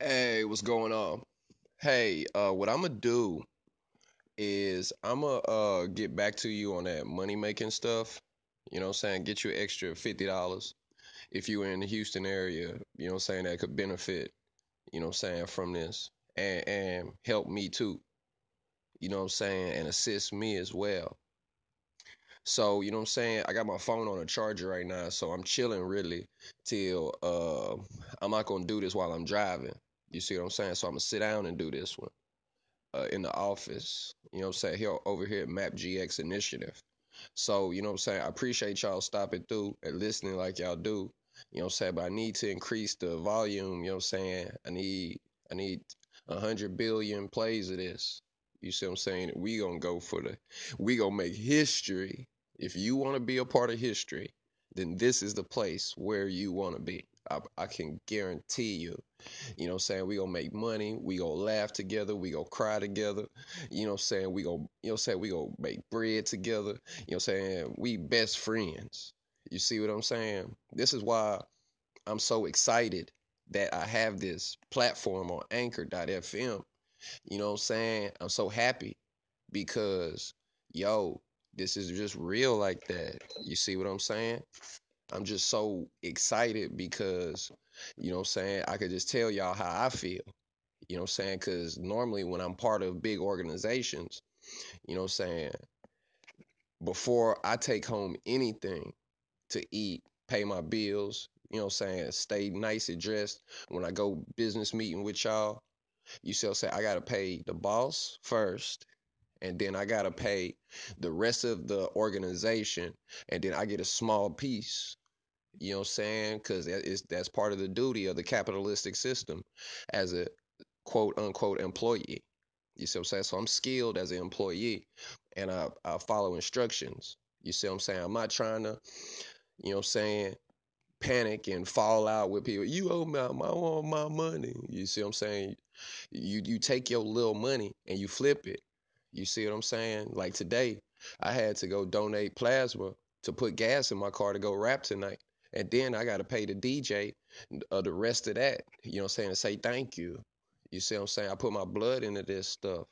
Hey, what's going on? Hey, uh, what I'm gonna do is I'm gonna uh get back to you on that money making stuff. You know what I'm saying? Get you extra fifty dollars if you're in the Houston area. You know what I'm saying? That could benefit. You know what I'm saying from this and and help me too. You know what I'm saying? And assist me as well. So you know what I'm saying? I got my phone on a charger right now, so I'm chilling really till uh I'm not gonna do this while I'm driving. You see what I'm saying? So I'm gonna sit down and do this one. uh, in the office. You know what I'm saying? Here over here at Map GX Initiative. So, you know what I'm saying? I appreciate y'all stopping through and listening like y'all do. You know what I'm saying? But I need to increase the volume, you know what I'm saying? I need I need a hundred billion plays of this. You see what I'm saying? We gonna go for the we gonna make history. If you wanna be a part of history, then this is the place where you wanna be. I, I can guarantee you. You know what I'm saying? We gonna make money, we gonna laugh together, we gonna cry together. You know what I'm saying? We gonna you know saying? We gonna make bread together. You know what I'm saying? We best friends. You see what I'm saying? This is why I'm so excited that I have this platform on anchor.fm. You know what I'm saying? I'm so happy because yo, this is just real like that. You see what I'm saying? I'm just so excited because you know what I'm saying? I could just tell y'all how I feel. You know what I'm saying? Cuz normally when I'm part of big organizations, you know what I'm saying, before I take home anything to eat, pay my bills, you know what I'm saying, stay nice and dressed when I go business meeting with y'all, you still say, I got to pay the boss first and then I got to pay the rest of the organization and then I get a small piece you know what I'm saying? Because that is that's part of the duty of the capitalistic system as a quote unquote employee. You see what I'm saying? So I'm skilled as an employee and I, I follow instructions. You see what I'm saying? I'm not trying to, you know what I'm saying, panic and fall out with people. You owe me, I want my money. You see what I'm saying? You you take your little money and you flip it. You see what I'm saying? Like today, I had to go donate plasma to put gas in my car to go rap tonight. And then I got to pay the DJ uh, the rest of that. You know what I'm saying? And say thank you. You see what I'm saying? I put my blood into this stuff.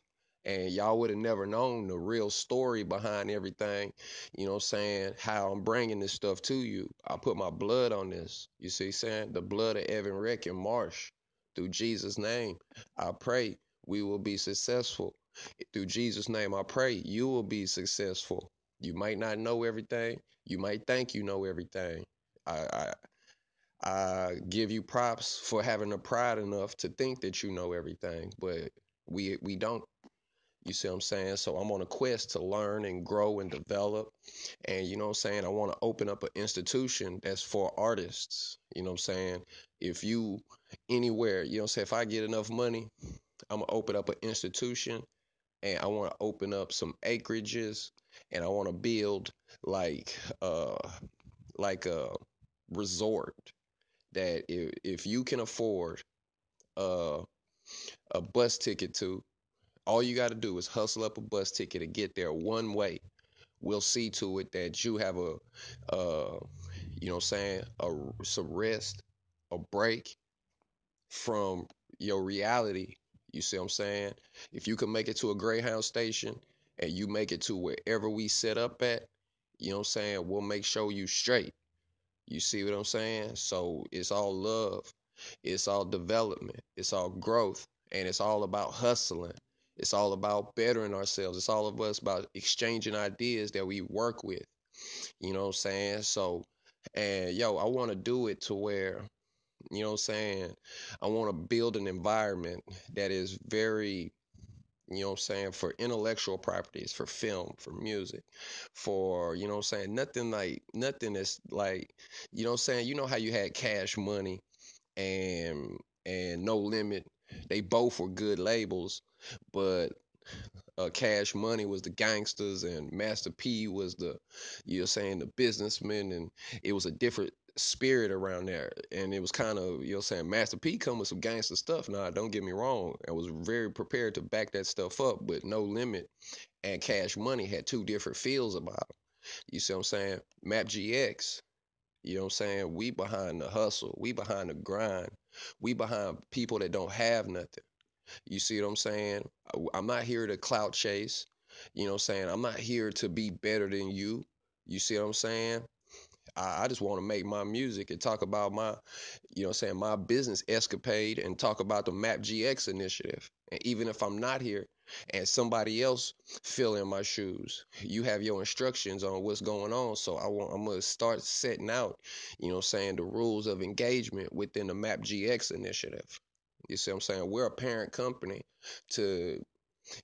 And y'all would have never known the real story behind everything. You know what I'm saying? How I'm bringing this stuff to you. I put my blood on this. You see what I'm saying? The blood of Evan Reck and Marsh. Through Jesus' name, I pray we will be successful. Through Jesus' name, I pray you will be successful. You might not know everything. You might think you know everything. I, I I give you props for having the pride enough to think that you know everything, but we we don't. You see what I'm saying? So I'm on a quest to learn and grow and develop. And you know what I'm saying? I want to open up an institution that's for artists. You know what I'm saying? If you anywhere, you know what I'm saying? If I get enough money, I'm gonna open up an institution and I want to open up some acreages and I want to build like uh like a resort that if if you can afford uh a bus ticket to all you got to do is hustle up a bus ticket and get there one way. We'll see to it that you have a uh you know what I'm saying a some rest a break from your reality. You see what I'm saying? If you can make it to a greyhound station and you make it to wherever we set up at you know what I'm saying? We'll make sure you straight you see what I'm saying? So it's all love. It's all development. It's all growth. And it's all about hustling. It's all about bettering ourselves. It's all of us about exchanging ideas that we work with. You know what I'm saying? So and yo I want to do it to where you know what I'm saying? I want to build an environment that is very you know what I'm saying? For intellectual properties for film for music for you know what I'm saying? Nothing like nothing that's like you know what I'm saying? You know how you had Cash Money and and No Limit. They both were good labels, but uh, Cash Money was the gangsters and Master P was the you're saying the businessman, and it was a different spirit around there. And it was kind of you're saying Master P come with some gangster stuff. Now, don't get me wrong, I was very prepared to back that stuff up, but No Limit and Cash Money had two different feels about them. You see what I'm saying? Map GX, you know what I'm saying? We behind the hustle, we behind the grind We behind people that don't have nothing. You see what I'm saying? I'm not here to clout chase. You know what I'm saying? I'm not here to be better than you. You see what I'm saying? I, I just want to make my music and talk about my, you know I'm saying, my business escapade and talk about the Map GX initiative. And even if I'm not here and somebody else fill in my shoes, you have your instructions on what's going on. So I want I'm gonna start setting out, you know saying, the rules of engagement within the Map GX initiative. You see what I'm saying? We're a parent company to,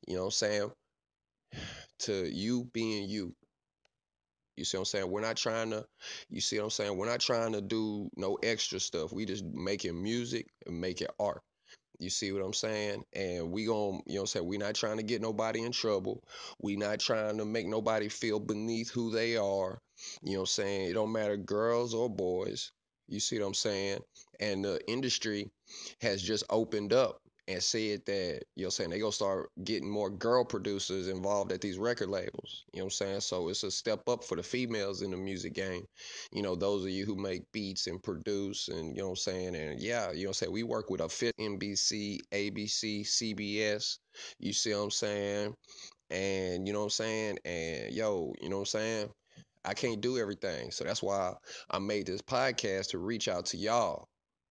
you know I'm saying, to you being you. You see what I'm saying? We're not trying to, you see what I'm saying? We're not trying to do no extra stuff. We just making music and making art. You see what I'm saying? And we going you know what I'm saying, we not trying to get nobody in trouble. We not trying to make nobody feel beneath who they are. You know what I'm saying? It don't matter girls or boys. You see what I'm saying? And the industry has just opened up and said that, you know what I'm saying, they gonna start getting more girl producers involved at these record labels. You know what I'm saying? So it's a step up for the females in the music game. You know, those of you who make beats and produce and you know what I'm saying, and yeah, you know what I'm saying, we work with a fit NBC, ABC, CBS. You see what I'm saying? And you know what I'm saying? And yo, you know what I'm saying? I can't do everything. So that's why I made this podcast to reach out to y'all.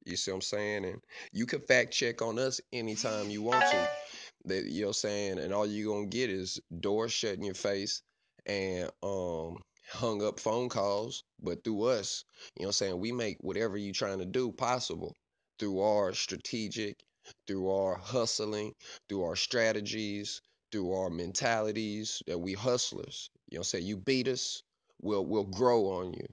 You see what I'm saying? And you can fact check on us anytime you want to. That you know what I'm saying? And all you're gonna get is doors shut in your face and um hung up phone calls. But through us, you know what I'm saying, we make whatever you're trying to do possible through our strategic, through our hustling, through our strategies, through our mentalities that we hustlers. You know what I'm saying? You beat us, we'll we'll grow on you.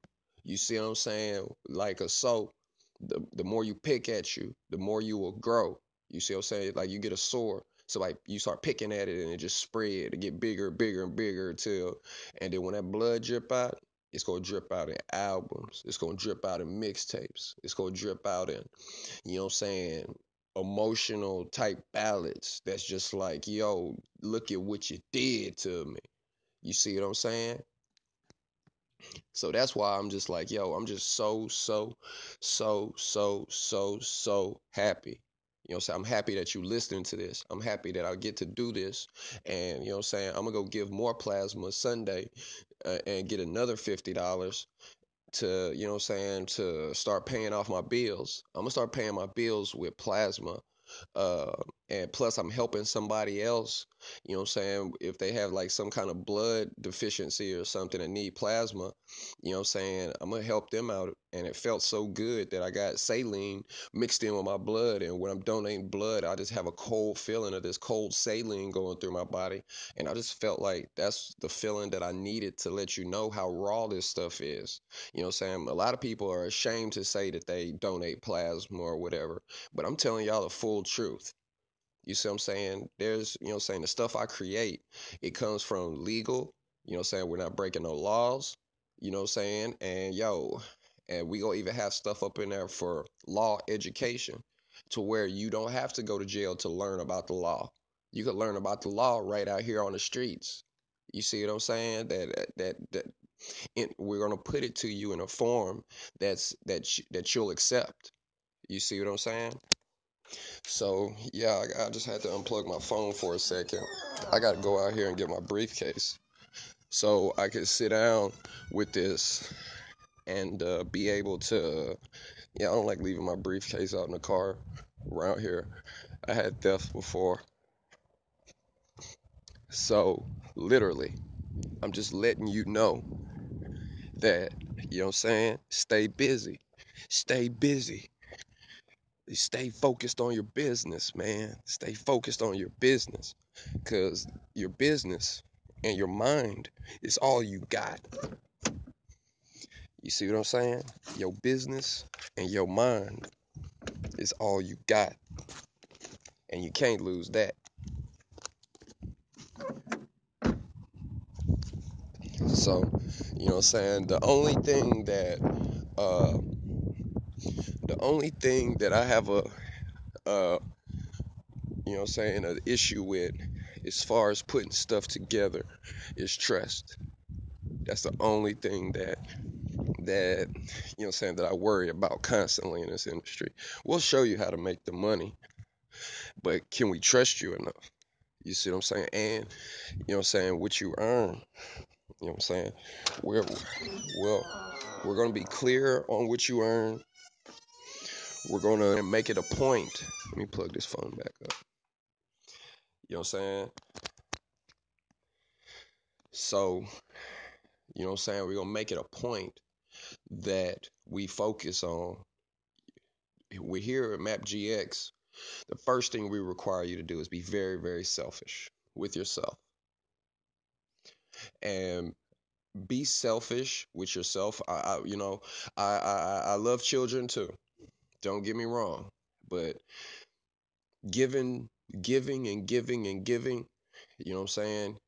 You see what I'm saying? Like a soap the the more you pick at you, the more you will grow. You see what I'm saying? Like you get a sore. So like you start picking at it and it just spread to get bigger, bigger, and bigger until and then when that blood drip out, it's gonna drip out in albums. It's gonna drip out in mixtapes. It's gonna drip out in, you know what I'm saying, emotional type ballads. That's just like, yo, look at what you did to me. You see what I'm saying? So that's why I'm just like, yo, I'm just so, so, so, so, so, so happy. You know what I'm saying? I'm happy that you listening to this. I'm happy that I get to do this. And you know what I'm saying? I'm gonna go give more plasma Sunday uh, and get another fifty dollars to, you know what I'm saying, to start paying off my bills. I'm gonna start paying my bills with plasma uh, and plus I'm helping somebody else, you know what I'm saying, if they have like some kind of blood deficiency or something and need plasma, you know what I'm saying, I'm going to help them out and it felt so good that I got saline mixed in with my blood and when I'm donating blood, I just have a cold feeling of this cold saline going through my body and I just felt like that's the feeling that I needed to let you know how raw this stuff is. You know what I'm saying? A lot of people are ashamed to say that they donate plasma or whatever, but I'm telling y'all the full truth. You see what I'm saying? There's, you know what I'm saying, the stuff I create, it comes from legal, you know what I'm saying, we're not breaking no laws, you know what I'm saying? And yo, and we gonna even have stuff up in there for law education to where you don't have to go to jail to learn about the law. You can learn about the law right out here on the streets. You see what I'm saying? That that that it, we're gonna put it to you in a form that's that that you'll accept. You see what I'm saying? So yeah, I, I just had to unplug my phone for a second. I got to go out here and get my briefcase so I could sit down with this and uh, be able to. Yeah, I don't like leaving my briefcase out in the car around here. I had theft before. So, literally, I'm just letting you know that, you know what I'm saying? Stay busy. Stay busy. Stay focused on your business, man. Stay focused on your business because your business and your mind is all you got. You see what I'm saying? Your business and your mind is all you got. And you can't lose that. So, you know what I'm saying? The only thing that uh the only thing that I have a uh you know what I'm saying, an issue with as far as putting stuff together is trust. That's the only thing that that you know I'm saying that I worry about constantly in this industry. We'll show you how to make the money, but can we trust you enough? You see what I'm saying? And you know I'm saying, what you earn. You know what I'm saying? We're well, we're gonna be clear on what you earn. We're gonna make it a point. Let me plug this phone back up. You know what I'm saying? So, you know what I'm saying? We're gonna make it a point that we focus on. We're here at MapGX. The first thing we require you to do is be very, very selfish with yourself. And be selfish with yourself. I, I you know, I, I I love children too. Don't get me wrong, but giving, giving, and giving and giving, you know what I'm saying?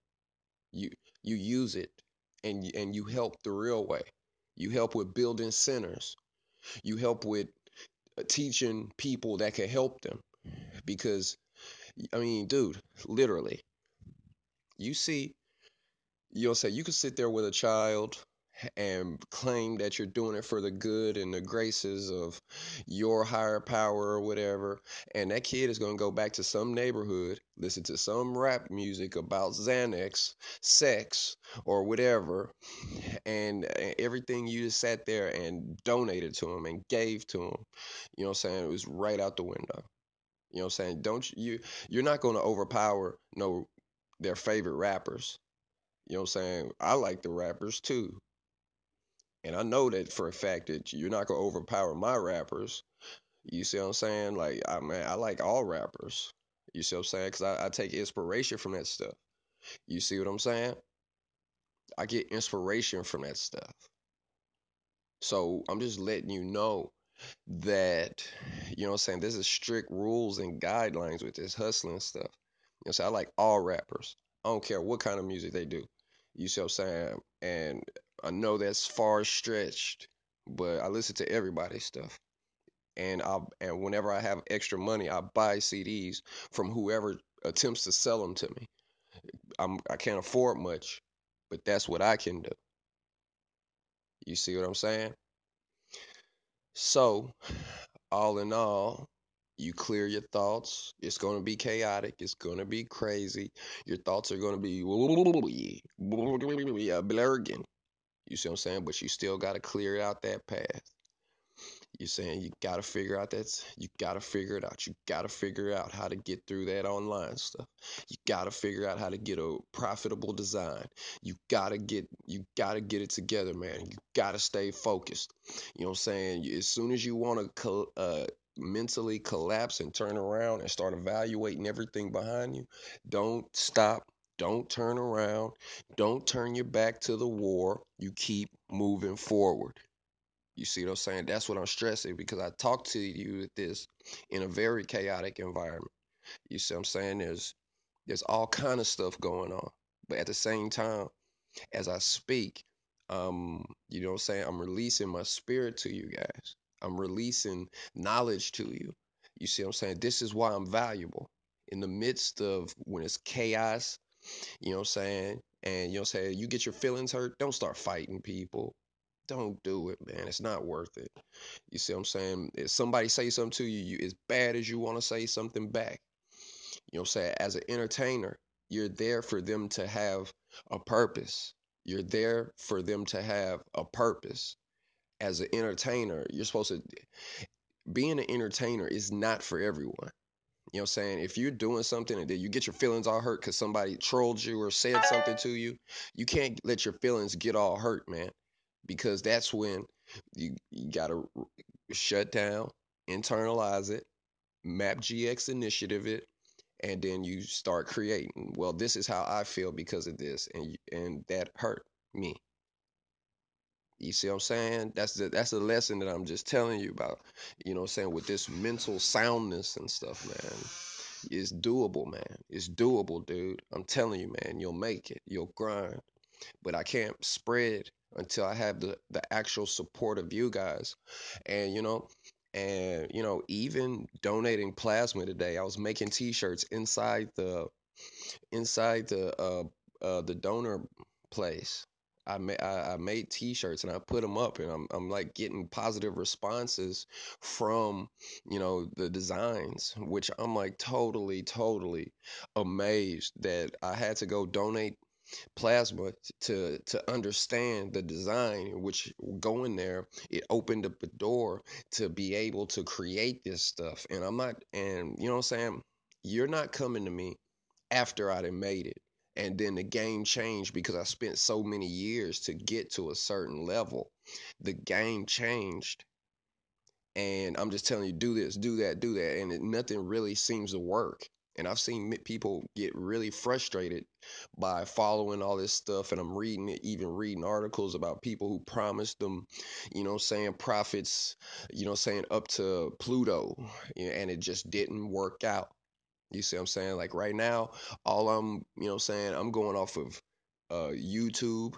You you use it, and and you help the real way. You help with building centers. You help with uh, teaching people that can help them, because I mean, dude, literally, you see you'll say you could sit there with a child and claim that you're doing it for the good and the graces of your higher power or whatever and that kid is going to go back to some neighborhood listen to some rap music about xanax sex or whatever and eh, everything you just sat there and donated to him and gave to him you know what i'm saying? It was right out the window. You know what i'm saying? Don't you you're not going to overpower no their favorite rappers. You know what I'm saying? I like the rappers too. And I know that for a fact that you're not gonna overpower my rappers. You see what I'm saying? Like, I mean, I like all rappers. You see what I'm saying? Because I, I take inspiration from that stuff. You see what I'm saying? I get inspiration from that stuff. So I'm just letting you know that, you know what I'm saying? There's a strict rules and guidelines with this hustling stuff. You know what I'm saying? I like all rappers. I don't care what kind of music they do. You see what I'm saying? And I know that's far stretched, but I listen to everybody's stuff. And I and whenever I have extra money, I buy CDs from whoever attempts to sell them to me. I'm I can't afford much, but that's what I can do. You see what I'm saying? So, all in all, you clear your thoughts. It's going to be chaotic. It's going to be crazy. Your thoughts are going to be blurging. You see what I'm saying? But you still got to clear out that path. You're saying you got to figure out that you got to figure it out. You got to figure out how to get through that online stuff. You got to figure out how to get a profitable design. You got to get you got to get it together, man. You got to stay focused. You know what I'm saying? As soon as you want to uh, mentally collapse and turn around and start evaluating everything behind you, don't stop. Don't turn around. Don't turn your back to the war. You keep moving forward. You see what I'm saying? That's what I'm stressing because I talked to you with this in a very chaotic environment. You see what I'm saying? There's there's all kind of stuff going on. But at the same time, as I speak, um, you know what I'm saying? I'm releasing my spirit to you guys. I'm releasing knowledge to you. You see what I'm saying? This is why I'm valuable. In the midst of when it's chaos, you know what I'm saying? And you know what I'm saying? You get your feelings hurt, don't start fighting people. Don't do it, man. It's not worth it. You see what I'm saying? If somebody say something to you, you as bad as you want to say something back. You know what I'm saying? As an entertainer, you're there for them to have a purpose. You're there for them to have a purpose as an entertainer, you're supposed to being an entertainer is not for everyone. You know what I'm saying? If you're doing something and then you get your feelings all hurt because somebody trolled you or said something to you, you can't let your feelings get all hurt, man. Because that's when you, you gotta shut down, internalize it, map GX initiative it, and then you start creating. Well, this is how I feel because of this, and and that hurt me. You see what I'm saying? That's the that's the lesson that I'm just telling you about. You know what I'm saying? With this mental soundness and stuff, man. It's doable, man. It's doable, dude. I'm telling you, man, you'll make it. You'll grind. But I can't spread until I have the the actual support of you guys. And you know, and you know, even donating plasma today, I was making t-shirts inside the inside the uh uh the donor place I made I, I made T-shirts and I put them up, and I'm I'm like getting positive responses from you know the designs, which I'm like totally totally amazed that I had to go donate plasma to to understand the design which going there it opened up the door to be able to create this stuff. And i'm not and you know what i'm saying? You're not coming to me after i done made it and then the game changed because i spent so many years to get to a certain level the game changed and I'm just telling you, do this, do that, do that, and it, nothing really seems to work. And I've seen people get really frustrated by following all this stuff, and I'm reading it, even reading articles about people who promised them, you know, saying profits, you know, saying up to Pluto, and it just didn't work out. You see what I'm saying? Like right now, all I'm, you know, saying I'm going off of uh, YouTube,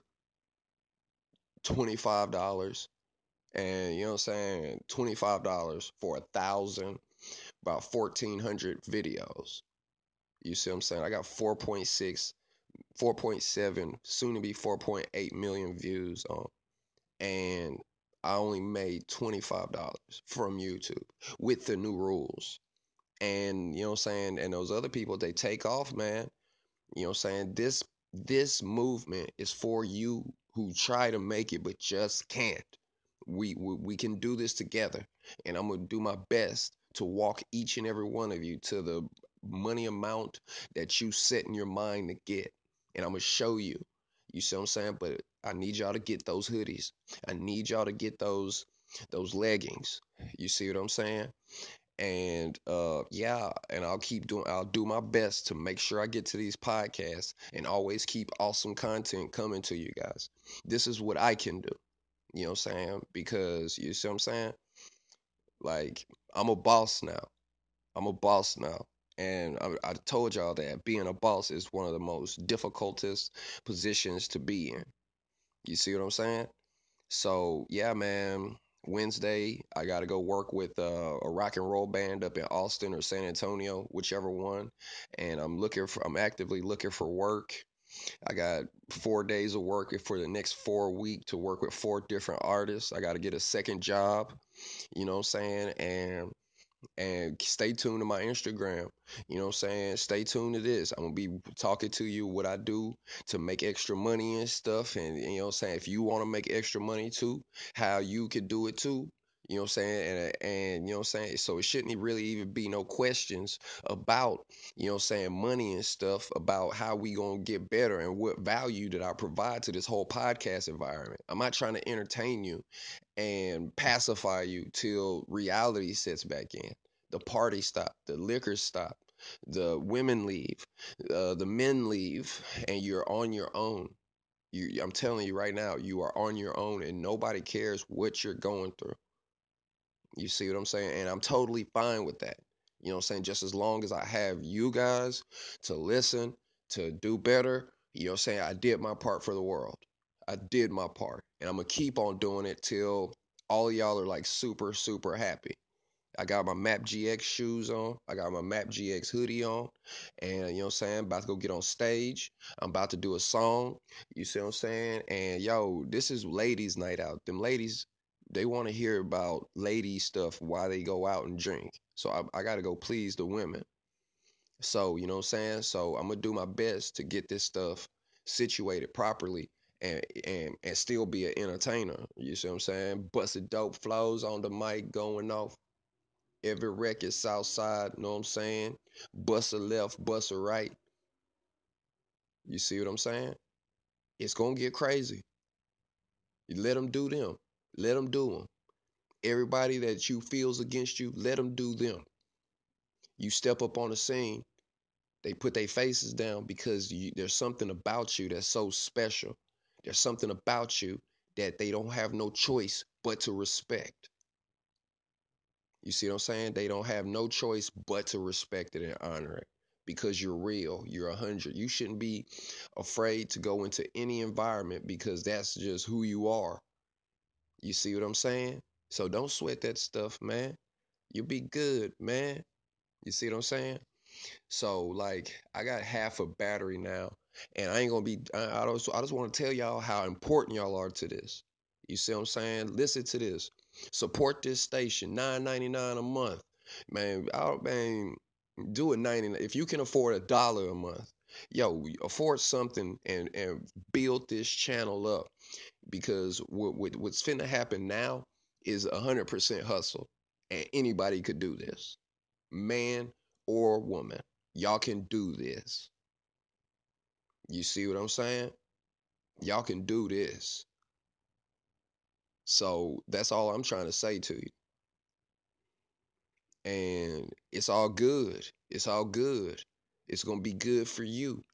twenty five dollars and you know what I'm saying, $25 for a thousand, about 1400 videos. You see what I'm saying? I got 4.6, 4.7, soon to be 4.8 million views on, and I only made $25 from YouTube with the new rules. And you know what I'm saying? And those other people, they take off, man. You know what I'm saying? This this movement is for you who try to make it but just can't we, we we can do this together and i'm gonna do my best to walk each and every one of you to the money amount that you set in your mind to get and i'm gonna show you you see what i'm saying but i need y'all to get those hoodies i need y'all to get those those leggings you see what i'm saying and uh yeah and i'll keep doing i'll do my best to make sure i get to these podcasts and always keep awesome content coming to you guys this is what i can do you know what I'm saying? Because you see what I'm saying? Like, I'm a boss now. I'm a boss now. And I, I told y'all that being a boss is one of the most difficultest positions to be in. You see what I'm saying? So, yeah, man. Wednesday, I got to go work with uh, a rock and roll band up in Austin or San Antonio, whichever one. And I'm looking for, I'm actively looking for work. I got four days of work for the next four week to work with four different artists. I got to get a second job, you know what I'm saying? And and stay tuned to my Instagram. You know what I'm saying? Stay tuned to this. I'm gonna be talking to you what I do to make extra money and stuff. And, and you know what I'm saying? If you want to make extra money too, how you can do it too. You know what I'm saying? And and you know what I'm saying? So it shouldn't really even be no questions about, you know what I'm saying, money and stuff about how we gonna get better and what value that I provide to this whole podcast environment. I'm not trying to entertain you and pacify you till reality sets back in. The party stop, the liquor stop, the women leave, uh, the men leave, and you're on your own. You, I'm telling you right now, you are on your own, and nobody cares what you're going through. You see what I'm saying? And I'm totally fine with that. You know what I'm saying? Just as long as I have you guys to listen, to do better, you know what I'm saying? I did my part for the world. I did my part. And I'm going to keep on doing it till all y'all are like super, super happy. I got my Map GX shoes on. I got my Map GX hoodie on. And you know what I'm saying? About to go get on stage. I'm about to do a song. You see what I'm saying? And yo, this is ladies' night out. Them ladies, they want to hear about lady stuff while they go out and drink. So I, I got to go please the women. So, you know what I'm saying? So I'm going to do my best to get this stuff situated properly and and and still be an entertainer. You see what I'm saying? Busted dope flows on the mic going off. Every record south side, know what I'm saying? Bust a left, bust a right. You see what I'm saying? It's going to get crazy. You let them do them. Let them do them. Everybody that you feels against you, let them do them. You step up on the scene, they put their faces down because you, there's something about you that's so special. There's something about you that they don't have no choice but to respect. You see what I'm saying? They don't have no choice but to respect it and honor it because you're real. You're a hundred. You shouldn't be afraid to go into any environment because that's just who you are. You see what I'm saying? So don't sweat that stuff, man. You'll be good, man. You see what I'm saying? So like I got half a battery now And I ain't gonna be. I, I just I just want to tell y'all how important y'all are to this. You see what I'm saying? Listen to this. Support this station. Nine ninety nine a month. Man, I man, do it ninety. If you can afford a dollar a month, yo, afford something and and build this channel up because what, what what's finna happen now is a hundred percent hustle, and anybody could do this, man or woman. Y'all can do this. You see what I'm saying? Y'all can do this. So that's all I'm trying to say to you. And it's all good. It's all good. It's gonna be good for you.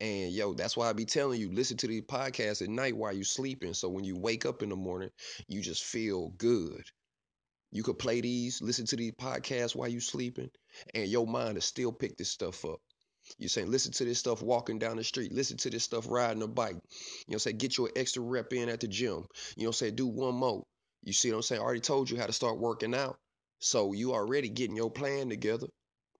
And yo, that's why I be telling you, listen to these podcasts at night while you sleeping. So when you wake up in the morning, you just feel good. You could play these, listen to these podcasts while you sleeping, and your mind is still pick this stuff up. You're saying, listen to this stuff walking down the street. Listen to this stuff riding a bike. You know, say, get your extra rep in at the gym. You know, say, do one more. You see what I'm saying? I already told you how to start working out. So you already getting your plan together.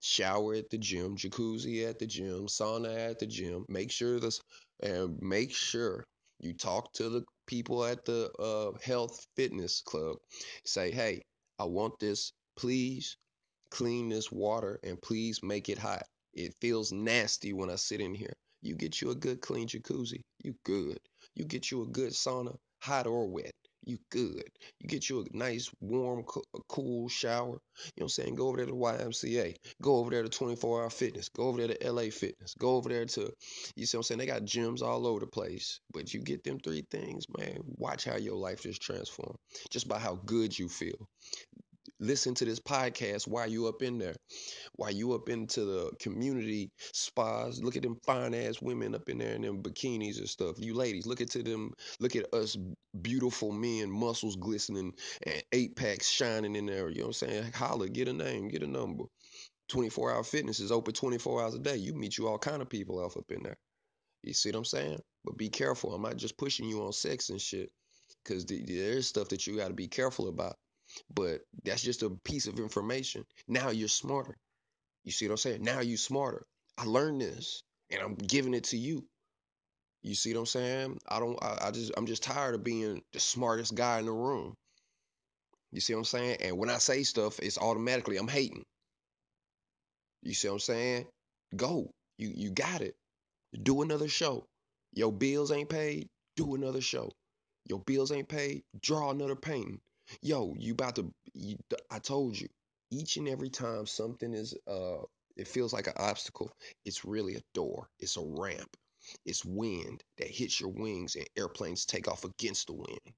Shower at the gym, jacuzzi at the gym, sauna at the gym. Make sure this, and make sure you talk to the people at the uh, health fitness club. Say, hey, I want this. Please clean this water and please make it hot. It feels nasty when I sit in here. You get you a good clean jacuzzi, you good. You get you a good sauna, hot or wet, you good. You get you a nice, warm, cool shower. You know what I'm saying? Go over there to YMCA. Go over there to 24 Hour Fitness. Go over there to LA Fitness. Go over there to, you see what I'm saying? They got gyms all over the place. But you get them three things, man. Watch how your life is transformed just by how good you feel listen to this podcast while you up in there while you up into the community spas look at them fine ass women up in there in them bikinis and stuff. You ladies look at them look at us beautiful men muscles glistening and eight packs shining in there you know what i'm saying? Holler get a name get a number. 24 hour fitness is open 24 hours a day. You meet you all kind of people off up in there. You see what i'm saying? But be careful. I'm not just pushing you on sex and shit because there's stuff that you got to be careful about but that's just a piece of information. Now you're smarter. You see what I'm saying? Now you're smarter. I learned this and I'm giving it to you. You see what I'm saying? I don't I, I just I'm just tired of being the smartest guy in the room. You see what I'm saying? And when I say stuff, it's automatically I'm hating. You see what I'm saying? Go. You you got it. Do another show. Your bills ain't paid, do another show. Your bills ain't paid, draw another painting. Yo, you about to you, I told you, each and every time something is uh it feels like an obstacle, it's really a door. It's a ramp. It's wind that hits your wings and airplanes take off against the wind.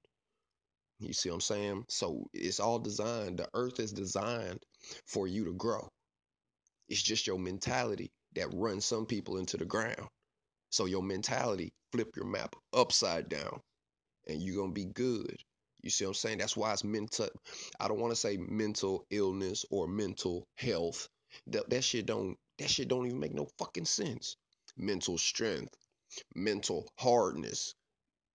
You see what I'm saying? So it's all designed. The earth is designed for you to grow. It's just your mentality that runs some people into the ground. So your mentality, flip your map upside down and you're going to be good. You see what I'm saying? That's why it's mental. I don't want to say mental illness or mental health. That that shit don't that shit don't even make no fucking sense. Mental strength, mental hardness,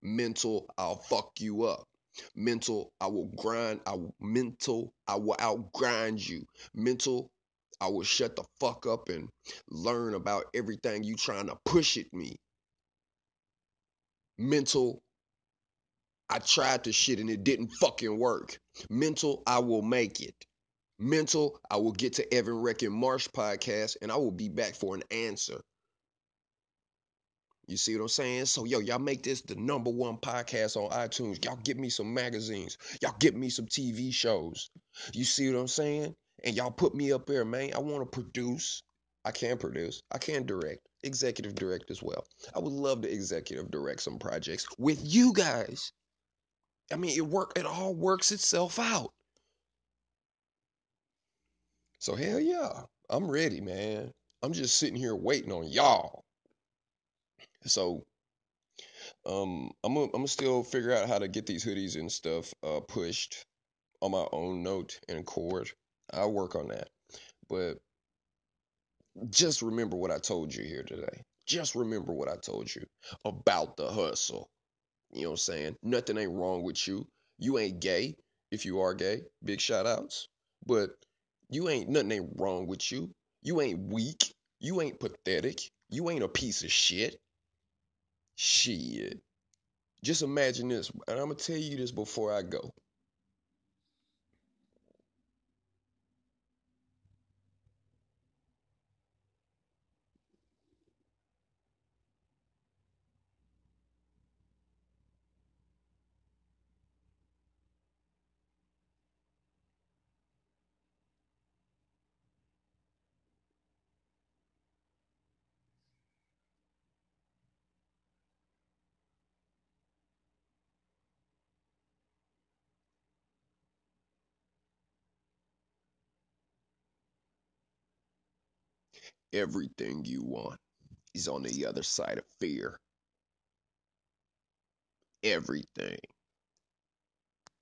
mental I'll fuck you up. Mental I will grind. I will, mental I will outgrind you. Mental I will shut the fuck up and learn about everything you trying to push at me. Mental I tried the shit and it didn't fucking work. Mental, I will make it. Mental, I will get to Evan Reckon Marsh podcast and I will be back for an answer. You see what I'm saying? So, yo, y'all make this the number one podcast on iTunes. Y'all get me some magazines. Y'all get me some TV shows. You see what I'm saying? And y'all put me up there, man. I want to produce. I can produce. I can direct. Executive direct as well. I would love to executive direct some projects with you guys. I mean, it work. It all works itself out. So hell yeah, I'm ready, man. I'm just sitting here waiting on y'all. So, um, I'm gonna, I'm gonna still figure out how to get these hoodies and stuff uh, pushed on my own note and chord. I'll work on that. But just remember what I told you here today. Just remember what I told you about the hustle. You know what I'm saying? Nothing ain't wrong with you. You ain't gay. If you are gay, big shout outs. But you ain't nothing ain't wrong with you. You ain't weak. You ain't pathetic. You ain't a piece of shit. Shit. Just imagine this, and I'm gonna tell you this before I go. Everything you want is on the other side of fear. Everything.